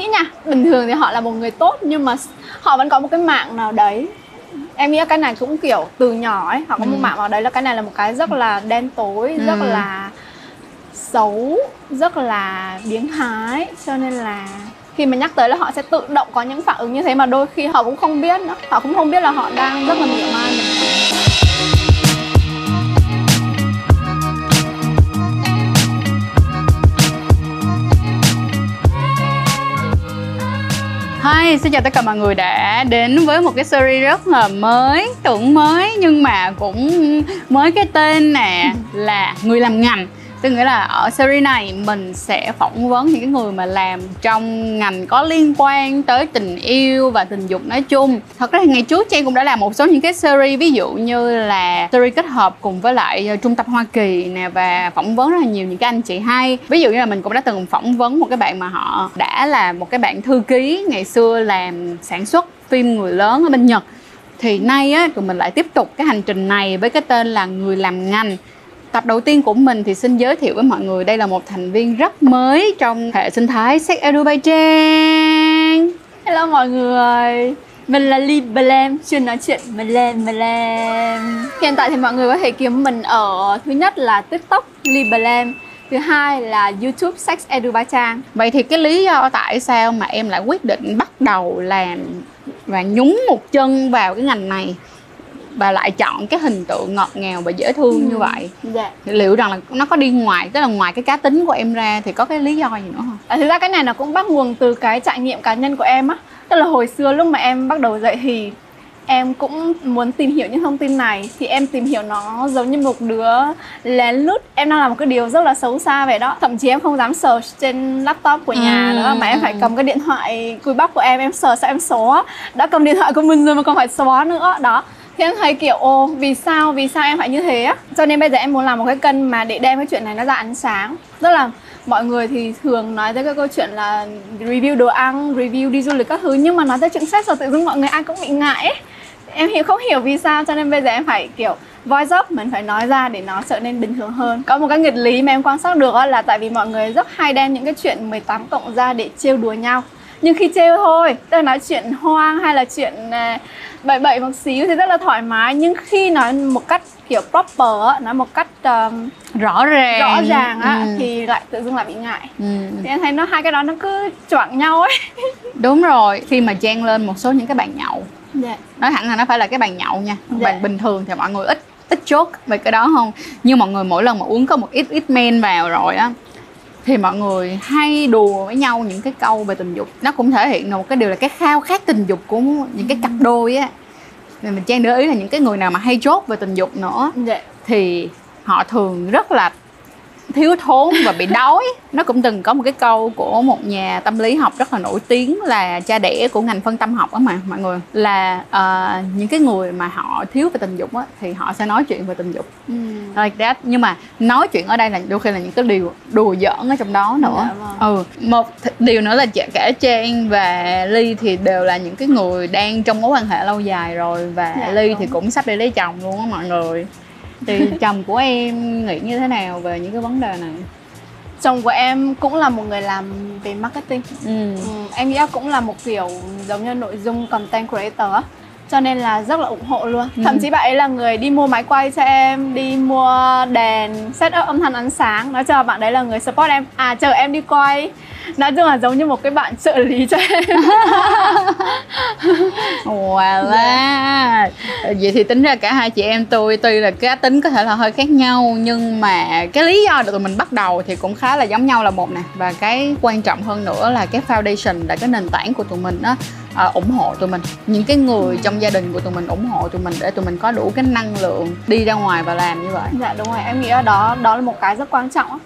nghĩ nha. Bình thường thì họ là một người tốt nhưng mà họ vẫn có một cái mạng nào đấy. Em nghĩ cái này cũng kiểu từ nhỏ ấy họ có một Ừ. mạng nào đấy là cái này là một cái rất là đen tối Ừ. rất là xấu rất là biến thái. Cho nên là khi mà nhắc tới là họ sẽ tự động có những phản ứng như thế mà đôi khi họ cũng không biết nữa. Họ cũng không biết là họ đang rất là mỉa mai mình Hi, xin chào tất cả mọi người đã đến với một cái series rất là mới, tưởng mới nhưng mà cũng mới cái tên nè là Người làm ngành. Tức nghĩa là ở series này mình sẽ phỏng vấn những cái người mà làm trong ngành có liên quan tới tình yêu và tình dục nói chung. Thật ra ngày trước Trang cũng đã làm một số những cái series, ví dụ như là series kết hợp cùng với lại ờ, Trung tâm Hoa Kỳ nè và phỏng vấn rất là nhiều những cái anh chị hay. Ví dụ như là mình cũng đã từng phỏng vấn một cái bạn mà họ đã là một cái bạn thư ký ngày xưa làm sản xuất phim người lớn ở bên Nhật. Thì nay á, tụi mình lại tiếp tục cái hành trình này với cái tên là người làm ngành. Tập đầu tiên của mình thì xin giới thiệu với mọi người đây là một thành viên rất mới trong hệ sinh thái by Trang. Hello mọi người Mình là Ly Blem, chuyên nói chuyện Blem Blem. Hiện tại thì mọi người có thể kiếm mình ở Thứ nhất là TikTok Ly Blem Thứ hai là YouTube Sex Edu Ba Trang Vậy thì cái lý do tại sao mà em lại quyết định bắt đầu làm và nhúng một chân vào cái ngành này và lại chọn cái hình tượng ngọt ngào và dễ thương như vậy. Dạ. Liệu rằng là nó có đi ngoài tức là ngoài cái cá tính của em ra thì có cái lý do gì nữa không? À, Thực ra cái này nó cũng bắt nguồn từ cái trải nghiệm cá nhân của em á. Tức là hồi xưa lúc mà em bắt đầu dạy thì em cũng muốn tìm hiểu những thông tin này. Thì em tìm hiểu nó giống như một đứa lén lút. Em đang làm một cái điều rất là xấu xa về đó. Thậm chí em không dám search trên laptop của nhà Ừ, nữa mà em phải ừ. cầm cái điện thoại cùi bắp của em. Em search sao em xóa? Đã cầm điện thoại của mình rồi mà còn phải xóa nữa. Đó thì em thấy kiểu ô vì sao vì sao em phải như thế á? Cho nên bây giờ em muốn làm một cái kênh mà để đem cái chuyện này nó ra ánh sáng. Tức là, mọi người thì thường nói tới cái câu chuyện là review đồ ăn, review đi du lịch các thứ, nhưng mà nói tới chuyện sex rồi tự dưng mọi người ai cũng bị ngại ấy. Em hiểu, không hiểu vì sao, cho nên bây giờ em phải kiểu voice up, mình phải nói ra để nó trở nên bình thường hơn. Có một cái nghịch lý mà em quan sát được là tại vì mọi người rất hay đem những cái chuyện 18 cộng ra để trêu đùa nhau nhưng khi trêu thôi tức là nói chuyện hoang hay là chuyện à, bậy bậy một xíu thì rất là thoải mái. Nhưng khi nói một cách kiểu proper á nói một cách um, rõ ràng. rõ ràng á Ừ. thì lại tự dưng lại bị ngại. Ừ. thì em thấy nó hai cái đó nó cứ choạng nhau ấy. Đúng rồi khi mà trang lên một số những cái bàn nhậu. Dạ. Nói thẳng là nó phải là cái bàn nhậu nha. Dạ. bàn bình thường thì mọi người ít ít chốt về cái đó không? Nhưng mọi người mỗi lần mà uống có một ít ít men vào rồi á thì mọi người hay đùa với nhau những cái câu về tình dục. Nó cũng thể hiện một cái điều là cái khao khát tình dục của những cái cặp đôi á. Mình trang để ý là những cái người nào mà hay chốt về tình dục nữa dạ. thì họ thường rất là thiếu thốn và bị đói. Nó cũng từng có một cái câu của một nhà tâm lý học rất là nổi tiếng là cha đẻ của ngành phân tâm học đó mà mọi người. Là ờ, những cái người mà họ thiếu về tình dục á thì họ sẽ nói chuyện về tình dục. Ừ. like that. Nhưng mà nói chuyện ở đây là đôi khi là những cái điều đùa giỡn ở trong đó nữa. Dạ vâng. ừ. Một điều nữa là cả Trang và Ly thì đều là những cái người đang trong mối quan hệ lâu dài rồi và Dạ, Ly đúng. thì cũng sắp đi lấy chồng luôn á mọi người thì chồng của em nghĩ như thế nào về những cái vấn đề này? Chồng của em cũng là một người làm về marketing. Ừ. ừ, em nghĩ cũng là một kiểu giống như nội dung content creator á. cho nên là rất là ủng hộ luôn. Ừ. thậm chí bạn ấy là người đi mua máy quay cho em đi mua đèn set up âm thanh ánh sáng. Nói là bạn đấy là người support em. À chờ em đi quay. Nói chung là giống như một cái bạn trợ lý cho em Wow la Vậy thì tính ra cả hai chị em tôi Tuy là cá tính có thể là hơi khác nhau Nhưng mà cái lý do để tụi mình bắt đầu Thì cũng khá là giống nhau là một nè. Và cái quan trọng hơn nữa là cái foundation Là cái nền tảng của tụi mình đó à, ủng hộ tụi mình. Những cái người trong gia đình của tụi mình ủng hộ tụi mình để tụi mình có đủ cái năng lượng đi ra ngoài và làm như vậy. Dạ đúng rồi. Em nghĩ là đó đó là một cái rất quan trọng